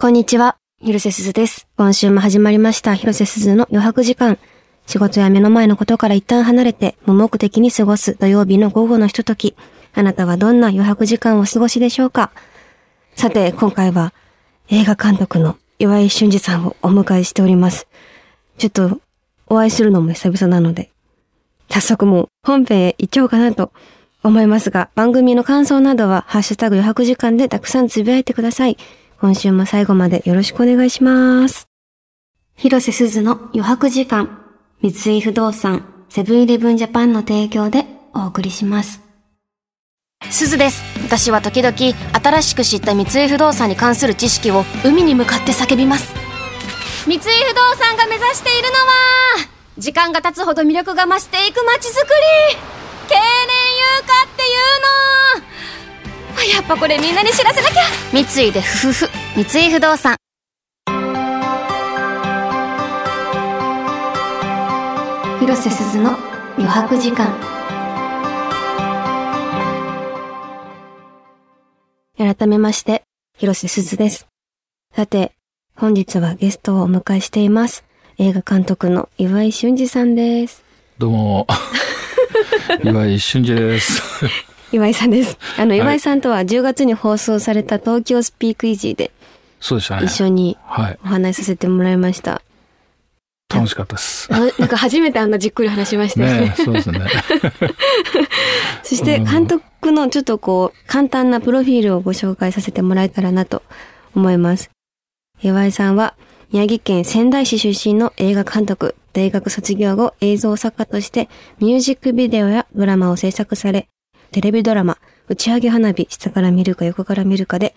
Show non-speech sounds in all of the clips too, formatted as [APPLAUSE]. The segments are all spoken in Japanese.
こんにちは、広瀬すずです。今週も始まりました、広瀬すずの余白時間。仕事や目の前のことから一旦離れて、無目的に過ごす土曜日の午後のひととき。あなたはどんな余白時間を過ごしでしょうか？さて、今回は映画監督の岩井俊二さんをお迎えしております。ちょっと、お会いするのも久々なので、早速もう本編へ行っちゃおうかなと思いますが、番組の感想などは、ハッシュタグ余白時間でたくさんつぶやいてください。今週も最後までよろしくお願いします。広瀬すずの余白時間、三井不動産、セブンイレブンジャパンの提供でお送りします。すずです。私は時々新しく知った三井不動産に関する知識を海に向かって叫びます。三井不動産が目指しているのは時間が経つほど魅力が増していく街づくり。経年優化っていうの。あやっぱこれみんなに知らせなきゃ。三井でふふふ三井不動産広瀬すずの余白時間。改めまして、広瀬すずです。さて、本日はゲストをお迎えしています。映画監督の岩井俊二さんです。どうも、[LAUGHS] 岩井俊二です。岩井さんです。あの、い岩井さんとは10月に放送された東京スピークイージーでそうでしたね。一緒にはい。お話しさせてもらいました。楽しかったです。あなんか初めてあんなじっくり話しましたよね。ねそうですね。[LAUGHS] そして監督のちょっとこう、簡単なプロフィールをご紹介させてもらえたらなと思います。岩井さんは、宮城県仙台市出身の映画監督、大学卒業後映像作家としてミュージックビデオやドラマを制作され、テレビドラマ、打ち上げ花火、下から見るか横から見るかで、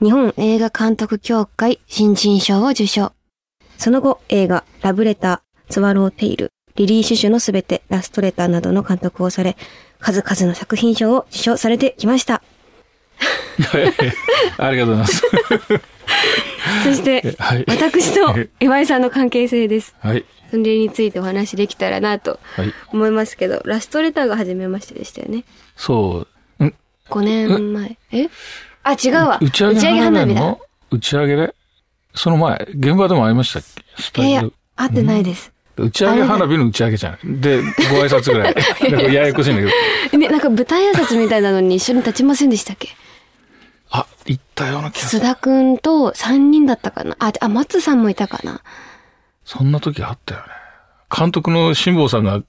日本映画監督協会新人賞を受賞。その後、映画、ラブレター、スワローテイル、リリー・シュシュのすべて、ラストレターなどの監督をされ、数々の作品賞を受賞されてきました。[LAUGHS] ありがとうございます。[LAUGHS] そして、はい。私と岩井さんの関係性です。[LAUGHS] はい。それについてお話できたらなとはい。思いますけど、ラストレターが初めましてでしたよね。そう。ん？5年前。え？あ、違うわ。打ち上げ花火だ。の打ち上げで？その前、現場でも会いましたっけ？スタいや会ってないです。打ち上げ花火の打ち上げじゃない。で、ご挨拶ぐらい。なんかややこしいんだけど。ね、なんか舞台挨拶みたいなのに一緒に立ちませんでしたっけ？あ、行ったような気がする。須田くんと3人だったかな？あ、あ、松さんもいたかな？そんな時あったよね。監督の辛坊さんが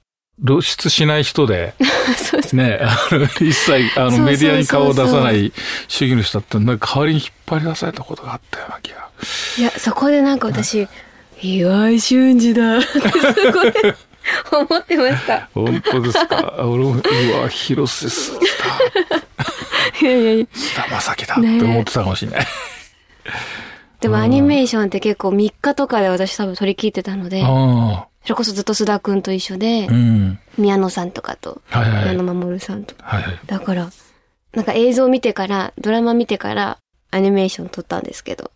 露出しない人で、[LAUGHS] そうそう。ね、あの、一切、あの、そうそうそうそうメディアに顔を出さない主義の人だったなんか代わりに引っ張り出されたことがあったような気が。いや、そこでなんか私、岩井俊二だってすごい思ってました。[LAUGHS] 本当ですか？俺も、うわ、広瀬すずだ。いやいやいや。菅田将暉だって思ってたかもしれない。でもアニメーションって結構3日とかで私多分撮り切ってたので、あそれこそずっと須田くんと一緒であ、う、ん。宮野さんとかと、はいはい。宮野守さんと。はいはい。だから、なんか映像見てから、ドラマ見てから、アニメーション撮ったんですけど、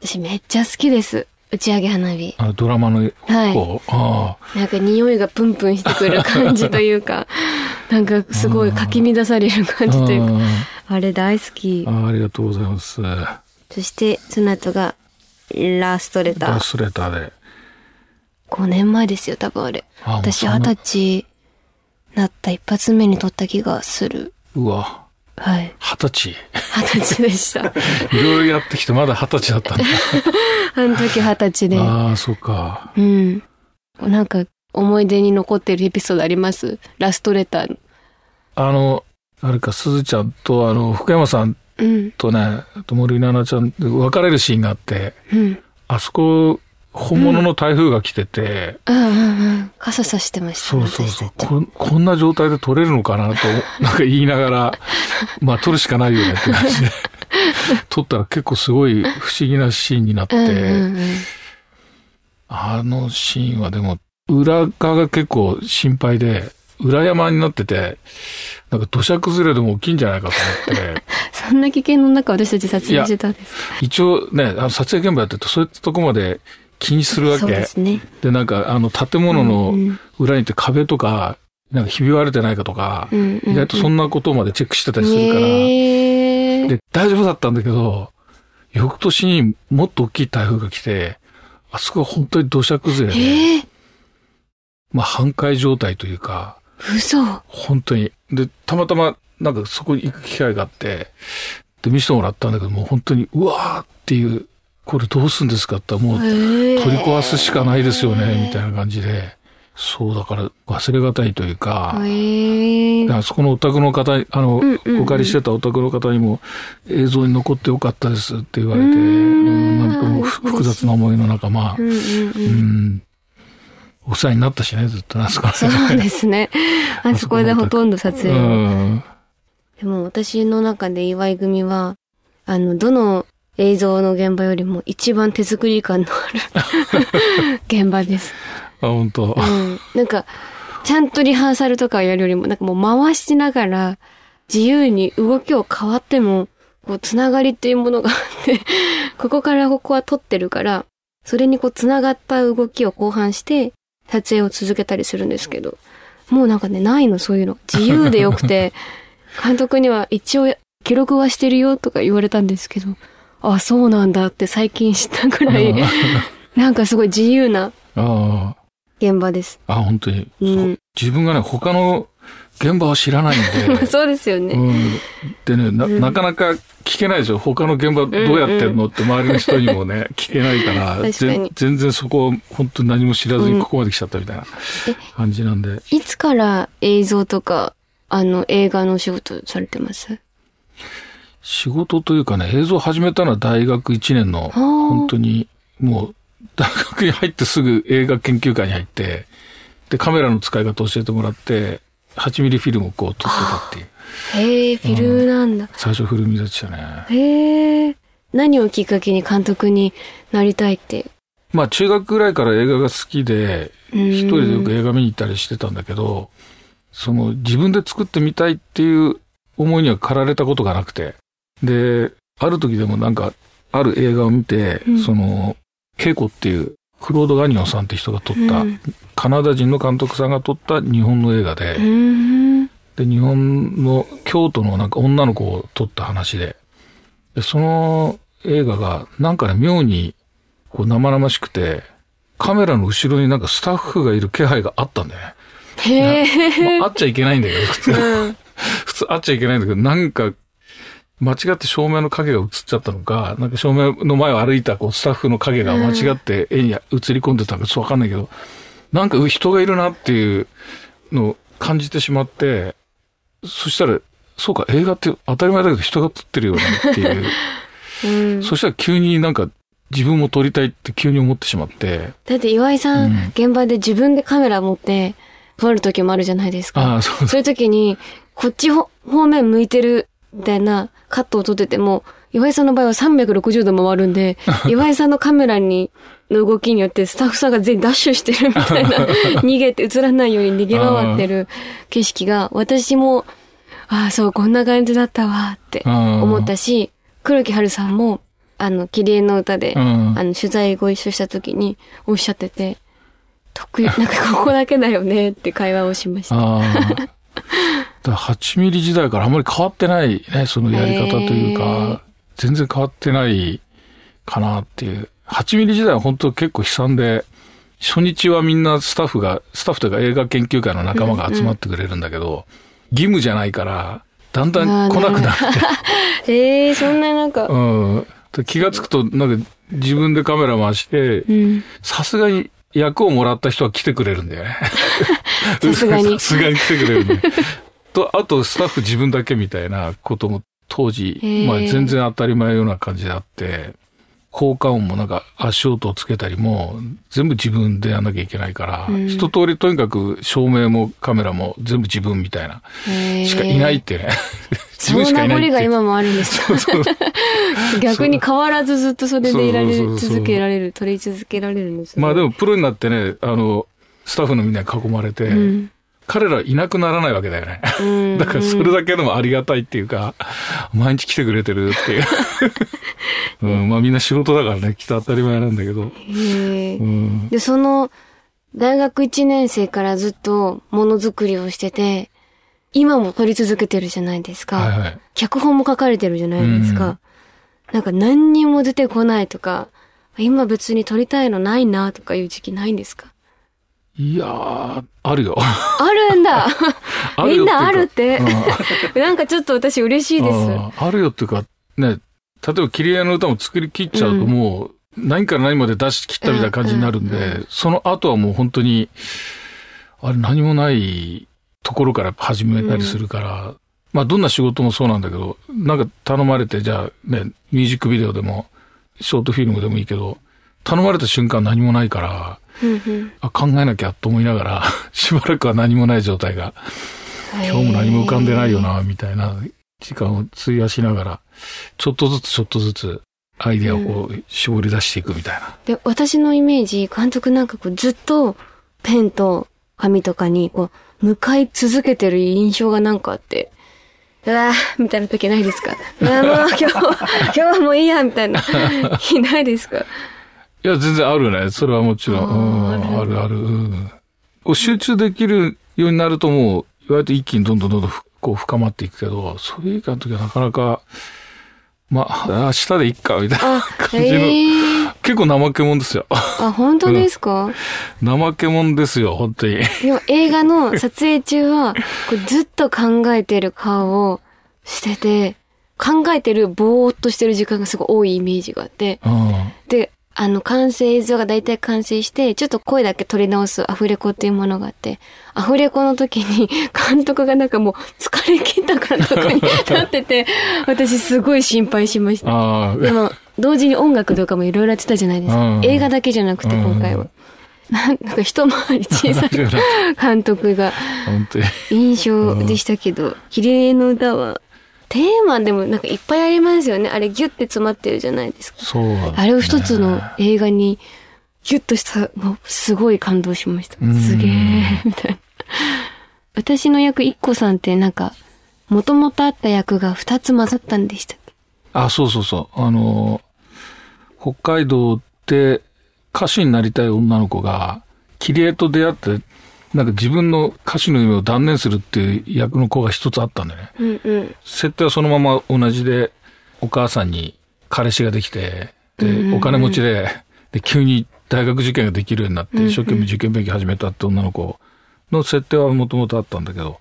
私めっちゃ好きです。打ち上げ花火。あの、ドラマのはいなんか匂いがプンプンしてくる感じというか、[LAUGHS] なんかすごいかき乱されるあ。感じというか、ああれ大好き。あありがとうございます。そして、その後が、ラストレター。ラストレターで。5年前ですよ、多分あれ。私、二十歳なった一発目に撮った気がする。うわ、はい。二十歳？二十歳でした。[LAUGHS] いろいろやってきてまだ二十歳だったんだ。[LAUGHS] あの時二十歳で。ああ、そうか。うん。なんか、思い出に残ってるエピソードあります？ラストレターの。あの、あれか、すずちゃんと、あの、福山さんうん。とね、あと森七菜ちゃんで別れるシーンがあって、うん。あそこ、本物の台風が来てて、うんうんうん。傘さしてましたそうね。そうそうこん、こんな状態で撮れるのかなと、[LAUGHS] なんか言いながら、[LAUGHS] まあ撮るしかないよねって感じで、[LAUGHS] 撮ったら結構すごい不思議なシーンになって、うんうんうん。あのシーンはでも、裏側が結構心配で、裏山になってて、なんか土砂崩れでも起きんじゃないかと思って、[LAUGHS] そんな危険の中私たち撮影してたんです。一応ね、あの撮影現場やってるとそういったとこまで気にするわそうけ。ですね。で、なんか、あの、建物うんのうん裏にって壁とか、なんかひび割れてないかとか、うんうんうん意外とそんなことまでチェックしてたりするから、へーで、大丈夫だったんだけど、翌年にもっと大きい台風が来て、あそこは本当に土砂崩れで、ええまあ半壊状態というか、嘘。本当に。で、たまたまなんかそこに行く機会があって、で、見せてもらったんだけど、もう本当に、うわーっていう、これどうすんですかってもうええ取り壊すしかないですよね、みたいな感じで。そうだから忘れがたいというか、ええあそこのお宅の方に、あの、うんうんうんお借りしてたお宅の方にも映像に残ってよかったですって言われて、うーんうんなんとも嬉しい複雑な思いの中、まあう、んうんう。うんん、お世話になったしね、ずっとなんすかそうですね。[LAUGHS] あそこでほとんど撮影うを。ん。でも私の中で岩井組は、あの、どの映像の現場よりも一番手作り感のある [LAUGHS] 現場です。あ、本当うん。なんか、ちゃんとリハーサルとかやるよりも、なんかもう回しながら、自由に動きを変わっても、こう、つながりっていうものがあって、ここからここは撮ってるから、それにこう、つながった動きを後半して、撮影を続けたりするんですけど、もうなんかね、ないの、そういうの。自由でよくて、[LAUGHS] 監督には一応記録はしてるよとか言われたんですけど、あ、そうなんだって最近知ったくらい、[LAUGHS] なんかすごい自由なあ現場です。あ、あ、本当に、うん。自分がね、他の現場は知らないんで、[LAUGHS] そうですよね。うん。でねな、うんなかなか聞けないですよ。他の現場どうやってんのって周りの人にもね、[LAUGHS] 聞けないから、全然そこ本当に何も知らずうんにここまで来ちゃったみたいなえ感じなんで。いつから映像とか、あの、映画のお仕事されてます？仕事というかね、映像始めたのは大学1年の、あ本当にもう大学に入ってすぐ映画研究会に入って、で、カメラの使い方を教えてもらって、8ミリフィルムをこう撮ってたっていう。へえ、フィルムなんだ。最初フルミでしたね。へえ。何をきっかけに監督になりたいって？まあ中学ぐらいから映画が好きで、うん一人でよく映画見に行ったりしてたんだけど、その自分で作ってみたいっていう思いには駆られたことがなくて。で、ある時でもなんか、ある映画を見て、うんその、ケイコっていう、クロード・ガニオンさんって人が撮った、うんカナダ人の監督さんが撮った日本の映画で、うん。で、日本の京都のなんか女の子を撮った話で、でその映画がなんかね、妙にこう生々しくて、カメラの後ろになんかスタッフがいる気配があったんだよね。へえ。まあ、あっちゃいけないんだけど、普通。うん普通あっちゃいけないんだけど、なんか、間違って照明の影が映っちゃったのか、なんか照明の前を歩いたこうスタッフの影が間違って絵に映り込んでたのかちょっとわかんないけど、なんかう人がいるなっていうのを感じてしまって、そしたら、そうか、映画って当たり前だけど人が撮ってるよねっていう。[LAUGHS] うんそしたら急になんか自分も撮りたいって急に思ってしまって、だって岩井さん、うん現場で自分でカメラ持って撮る時もあるじゃないですか。ああ、そうそういう時に、こっちほ方面向いてるみたいなカットを撮ってても、岩井さんの場合は360度回るんで、[LAUGHS] 岩井さんのカメラに、の動きによってスタッフさんが全員ダッシュしてるみたいな、[LAUGHS] 逃げて映らないように逃げ回ってる景色が、私も、ああ、そう、こんな感じだったわって思思ったし、黒木春さんも、あの、キリエの歌で、うん。あの、取材ご一緒した時におっしゃってて、得意、なんかここだけだよねって会話をしました。だから8ミリ時代からあんまり変わってないね、そのやり方というか、全然変わってないかなっていう。8ミリ時代は本当結構悲惨で、初日はみんなスタッフが、スタッフというか映画研究会の仲間が集まってくれるんだけど、義務じゃないから、だんだん来なくなって、え [LAUGHS] えー、そんななんか、うん。で気がつくと、なんか自分でカメラ回してう、ん。さすがに役をもらった人は来てくれるんだよね。[LAUGHS] さすがに [LAUGHS] さすがに来てくれるんで。と、あとスタッフ自分だけみたいなことも当時まあ全然当たり前ような感じであって、効果音もなんか足音をつけたりも全部自分でやんなきゃいけないから、うん。一通りとにかく照明もカメラも全部自分みたいな、えー。しかいないってね。[LAUGHS] 自そ分しの名残がかいないっていう。今もあるんですかそう [LAUGHS] 逆に変わらずずっとそれでいられる、そうそうそうそう続けられる、撮り続けられるんですね。まあでもプロになってね、あの、スタッフのみんなに囲まれて、うん。彼らいなくならないわけだよね。うん。だからそれだけでもありがたいっていうか、毎日来てくれてるっていう。[LAUGHS] うん、まあみんな仕事だからね、来て当たり前なんだけど。へえうん。で、その、大学1年生からずっとものづくりをしてて、今も撮り続けてるじゃないですか。はいはい。脚本も書かれてるじゃないですか。なんか何にも出てこないとか、今別に撮りたいのないなとかいう時期ないんですか？いやー、あるよ。あるんだ。[LAUGHS] あるよみんなあるって。うん。[LAUGHS] なんかちょっと私嬉しいです。ああるよっていうか、ね、例えば、切り絵の歌も作り切っちゃうともう、何から何まで出し切ったみたいな感じになるんで、うん。うんその後はもう本当に、あれ何もないところから始めたりするから、まあどんな仕事もそうなんだけど、なんか頼まれて、じゃあね、ミュージックビデオでも、ショートフィルムでもいいけど、頼まれた瞬間何もないから、うんうん。あ考えなきゃと思いながら、[LAUGHS] しばらくは何もない状態が、今日も何も浮かんでないよな、みたいな時間を費やしながら、ちょっとずつちょっとずつアイデアをこう絞り出していくみたいな。で、私のイメージ、監督なんかこうずっとペンと紙とかにこう向かい続けてる印象がなんかあって、うわーみたいな時ないですか？うわーもう今日、今日はもういいやみたいな。日 [LAUGHS] ないですか？いや、全然あるね。それはもちろん。うんあるある。うん集中できるようになるともう、意外と一気にどんどんどんどんふこう深まっていくけど、それ以外の時はなかなか、まあ、明日でいっか、みたいなあ、感じの。えー、結構怠け者ですよ。あ、本当ですか、怠け者ですよ、本当に。でも映画の撮影中は、こうずっと考えてる顔をしてて、考えてるぼーっとしてる時間がすごい多いイメージがあって、うん。で、あの、完成映像が大体完成して、ちょっと声だけ取り直すアフレコっていうものがあって、アフレコの時に [LAUGHS] 監督がなんかもう疲れ切った監督になってて、私すごい心配しました。でも、同時に音楽とかもいろいろやってたじゃないですか。うん映画だけじゃなくて今回は。なんか一回り小さい [LAUGHS] 監督が。印象でしたけど、綺麗の歌は、テーマでもなんかいっぱいありますよね。あれギュッて詰まってるじゃないですか。そうだね、あれを一つの映画にギュッとしたの、すごい感動しました。うんすげえ、みたいな。[LAUGHS] 私の役、一個さんってなんか、もともとあった役が二つ混ざったんでしたっけ？あ、そうそうそう。あの、北海道で歌手になりたい女の子が、キリエと出会って、なんか自分の歌手の夢を断念するっていう役の子が一つあったんだよね。うんうん。設定はそのまま同じで、お母さんに彼氏ができて、で、うんうんうんお金持ちで、で、急に大学受験ができるようになって、一生懸命受験勉強始めたって女の子の設定はもともとあったんだけど、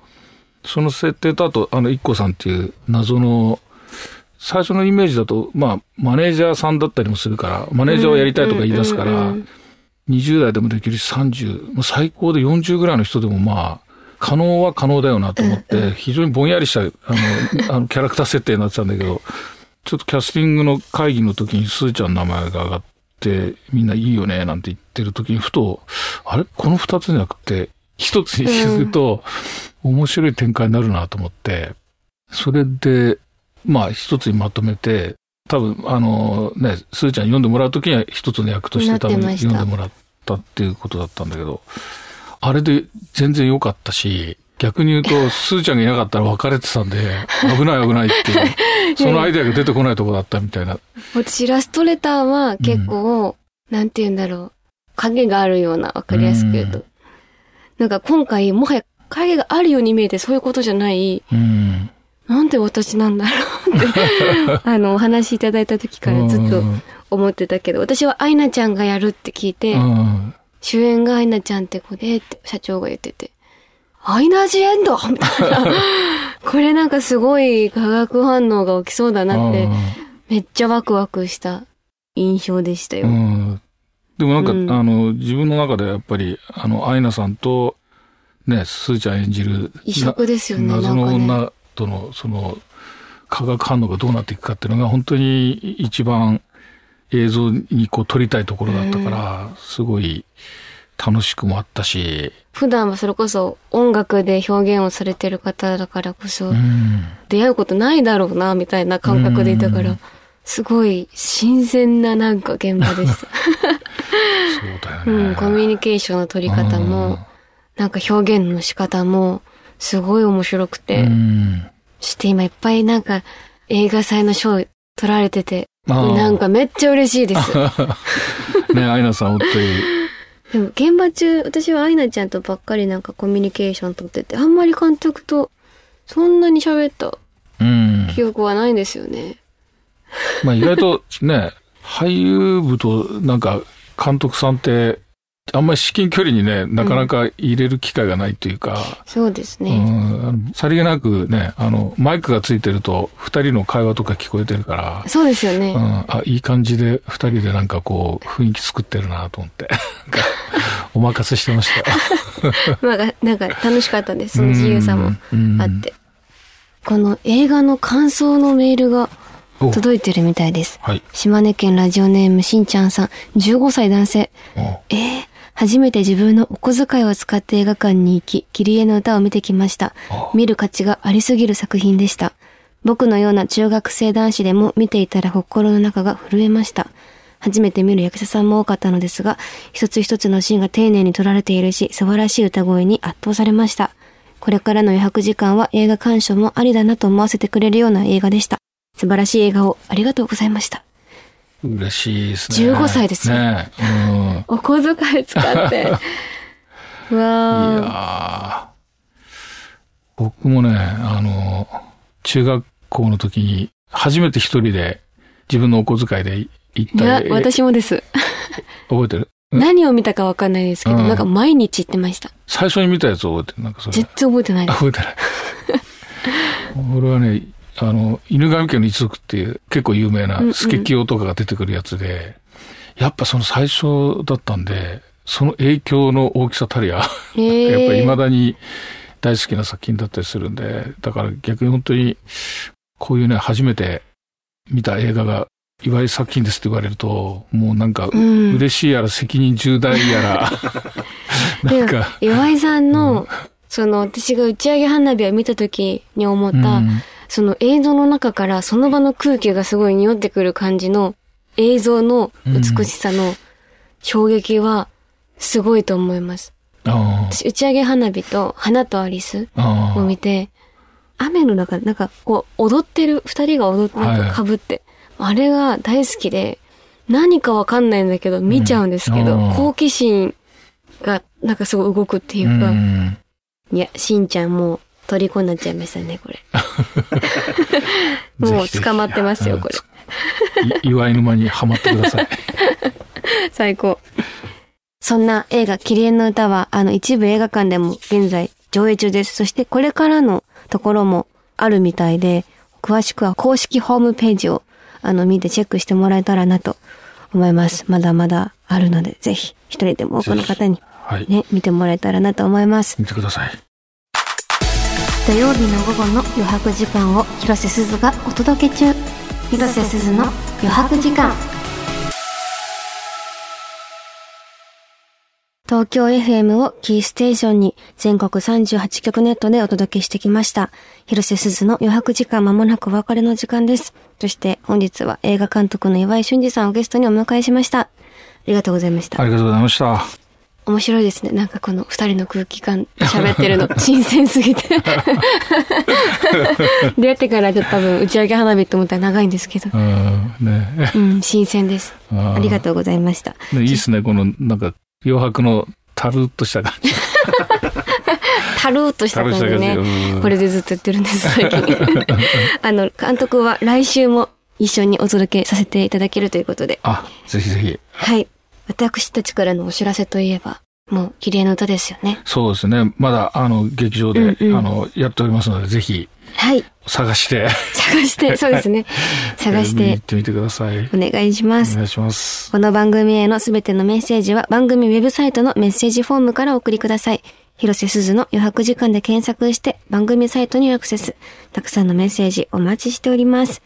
その設定とあと、あの、一個さんっていう謎の、最初のイメージだと、まあ、マネージャーさんだったりもするから、マネージャーをやりたいとか言い出すから、うんうんうん20代でもできるし、30、もう最高で40ぐらいの人でもまあ、可能は可能だよなと思って、非常にぼんやりした、あの、あのキャラクター設定になってたんだけど、ちょっとキャスティングの会議の時にスーちゃんの名前が上がって、みんないいよね、なんて言ってる時に、ふと、あれ？この二つじゃなくて、一つにすると、面白い展開になるなと思って、それで、まあ一つにまとめて、多分、あのね、スーちゃんに読んでもらうときには一つの役として多分読んでもらったっていうことだったんだけど、あれで全然良かったし、逆に言うと、スーちゃんがいなかったら別れてたんで、危ない危ないっていう、[LAUGHS] そのアイデアが出てこないとこだったみたいな。私、ラストレターは結構、なんて言うんだろう。影があるような、わかりやすく言うと。うなんか今回、もはや影があるように見えてそういうことじゃない、うん。なんで私なんだろうって、[LAUGHS] あの、お話しいただいた時からずっとうん思ってたけど、私はアイナちゃんがやるって聞いて、うん主演がアイナちゃんって子で、って社長が言ってて、アイナジエンド？みたいな。[LAUGHS] これなんかすごい化学反応が起きそうだなって、めっちゃワクワクした印象でしたよ。うん。でもなんか、うんあの、自分の中でやっぱり、あの、アイナさんと、ね、スーちゃん演じる、異色ですよね、謎の。女との、その、化学反応がどうなっていくかっていうのが本当に一番映像にこう撮りたいところだったから、すごい楽しくもあったし、普段はそれこそ音楽で表現をされてる方だからこそ、うん。出会うことないだろうな、みたいな感覚でいたからうん、すごい新鮮ななんか現場でした。[LAUGHS] そうだよね。うん、コミュニケーションの取り方も、なんか表現の仕方も、すごい面白くうて、ん。して今いっぱいなんか映画祭の賞取られてて、なんかめっちゃ嬉しいです。[LAUGHS] ね、アイナさん本当に。でも現場中、私はアイナちゃんとばっかりなんかコミュニケーション取ってて、あんまり監督とそんなに喋ったうん。記憶はないんですよね。まあ意外とね、[LAUGHS] 俳優部となんか監督さんって、あんまり至近距離にね、なかなか入れる機会がないというか、そうですうね。ん、あのさりげなくね、あの、マイクがついてると、二人の会話とか聞こえてるから、そうですよね。うん、あ、いい感じで、二人でなんかこう、雰囲気作ってるなと思って、[LAUGHS] お任せしてましたよ。[LAUGHS] まあ、なんか楽しかったです。その自由さもうんあって。この映画の感想のメールがお届いてるみたいです。はい。島根県ラジオネームしんちゃんさん、15歳男性。おえー、初めて自分のお小遣いを使って映画館に行き、キリエの歌を見てきましたあ。見る価値がありすぎる作品でした。僕のような中学生男子でも見ていたら心の中が震えました。初めて見る役者さんも多かったのですが、一つ一つのシーンが丁寧に撮られているし、素晴らしい歌声に圧倒されました。これからの余白時間は映画鑑賞もありだなと思わせてくれるような映画でした。素晴らしい映画をありがとうございました。嬉しいですね。15歳ですよね。うん。お小遣い使って。[LAUGHS] ういわー。やー僕もね、あの、中学校の時に、初めて一人で自分のお小遣いで行っいや私もです。覚えてる？[LAUGHS] うん何を見たかわかんないですけど、うんなんか毎日行ってました。最初に見たやつ覚えてる？なんかそれ全。然覚えてないです。あ覚えてない。[LAUGHS] 俺はね、あの、犬神家の一族っていう結構有名なうんうん。スケキヨとかが出てくるやつで、やっぱその最初だったんで、その影響の大きさたりや、へやっぱーり未だに大好きな作品だったりするんで、だから逆に本当に、こういうね、初めて見た映画が岩井作品ですって言われると、もうなんか、うん。嬉しいやら責任重大やら、[LAUGHS] なんでか、岩井さんの、その私が打ち上げ花火を見た時に思った、うんその映像の中からその場の空気がすごい匂ってくる感じの映像の美しさの衝撃はすごいと思います。あ私打ち上げ花火と花とアリスを見て、雨の中でなんかこう踊ってる、二人が踊ってなんか被って、あれが大好きで、何かわかんないんだけど見ちゃうんですけど、うん好奇心がなんかすごい動くっていうか、うん。いや、しんちゃんもう虜になっちゃいましたね、これ。[LAUGHS] もう捕まってますよ、これ。れ。い岩井沼にはまってください。[LAUGHS] 最高。そんな映画、キリエの歌は、あの、一部映画館でも現在上映中です。そしてこれからのところもあるみたいで、詳しくは公式ホームページを、あの、見てチェックしてもらえたらなと思います。まだまだあるので、ぜひ、一人でも多くの方にはい。ね、見てもらえたらなと思います。見てください。土曜日の午後の余白時間を広瀬すずがお届け中広瀬すずの余白時間東京 FM をキーステーションに全国38局ネットでお届けしてきました。広瀬すずの余白時間まもなくお別れの時間です。そして本日は映画監督の岩井俊二さんをゲストにお迎えしました。ありがとうございましたあ。りがとうございました。面白いですね。なんかこの二人の空気感喋ってるの [LAUGHS] 新鮮すぎて。[LAUGHS] 出会ってからちょっと多分打ち上げ花火って思ったら長いんですけど。うん、ね。うん、新鮮です。あありがとうございました。ねいいですね、この、なんか、余白のたるっとした感じ。[LAUGHS] たるーっとした感じでね。これでずっと言ってるんです、最近。あの、監督は来週も一緒にお届けさせていただけるということで。あ、ぜひぜひ。はい。私たちからのお知らせといえば、もう綺麗な歌ですよね。そうですね。まだ、あの、劇場で、うんうんあの、やっておりますので、ぜひ、はい。探して、[LAUGHS] 探して、そうですね。[LAUGHS] 探し見に行てってみてください。お願いしますお。願いします。この番組へのすべてのメッセージは番組ウェブサイトのメッセージフォームからお送りください。広瀬すずの余白時間で検索して番組サイトにアクセス。たくさんのメッセージお待ちしております。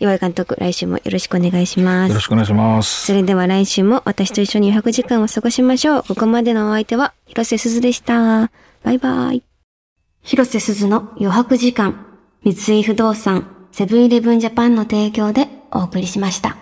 岩井監督、来週もよろしくお願いします。よろしくお願いします。それでは来週も私と一緒に余白時間を過ごしましょう。ここまでのお相手は広瀬すずでした。バイバイ。広瀬すずの余白時間。三井不動産、セブンイレブンジャパンの提供でお送りしました。